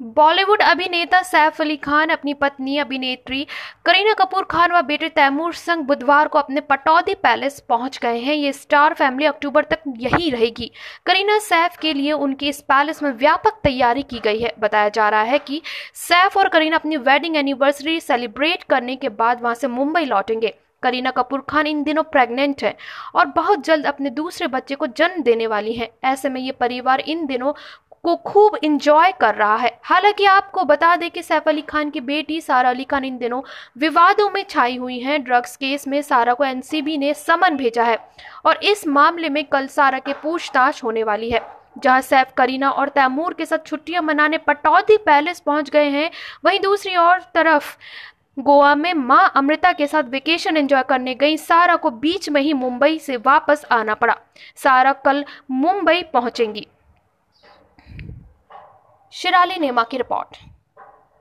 बॉलीवुड अभिनेता सैफ अली खान, अपनी पत्नी, अभिनेत्री करीना कपूर खान व बेटे तैमूर संग बुधवार को अपने पटौदी पैलेस पहुँच गए हैं। ये स्टार फैमिली अक्टूबर तक यही रहेगी। करीना, सैफ के लिए उनके इस पैलेस में व्यापक तैयारी की गई है। बताया जा रहा है कि सैफ और करीना अपनी वेडिंग एनिवर्सरी सेलिब्रेट करने के बाद वहाँ से मुंबई लौटेंगे। करीना कपूर खान इन दिनों प्रेग्नेंट है और बहुत जल्द अपने दूसरे बच्चे को जन्म देने वाली हैं। ऐसे में ये परिवार इन दिनों को खूब इंजॉय कर रहा है। हालाँकि आपको बता दें कि सैफ अली खान की बेटी सारा अली खान इन दिनों विवादों में छाई हुई हैं। ड्रग्स केस में सारा को एनसीबी ने समन भेजा है और इस मामले में कल सारा के पूछताछ होने वाली है। जहाँ सैफ करीना और तैमूर के साथ छुट्टियाँ मनाने पटौदी पैलेस पहुँच गए हैं, वहीं दूसरी और तरफ़ गोवा में माँ अमृता के साथ वेकेशन एंजॉय करने गई। सारा को बीच में ही मुंबई से वापस आना पड़ा। सारा कल मुंबई पहुंचेंगी। शिराली नेमा की रिपोर्ट।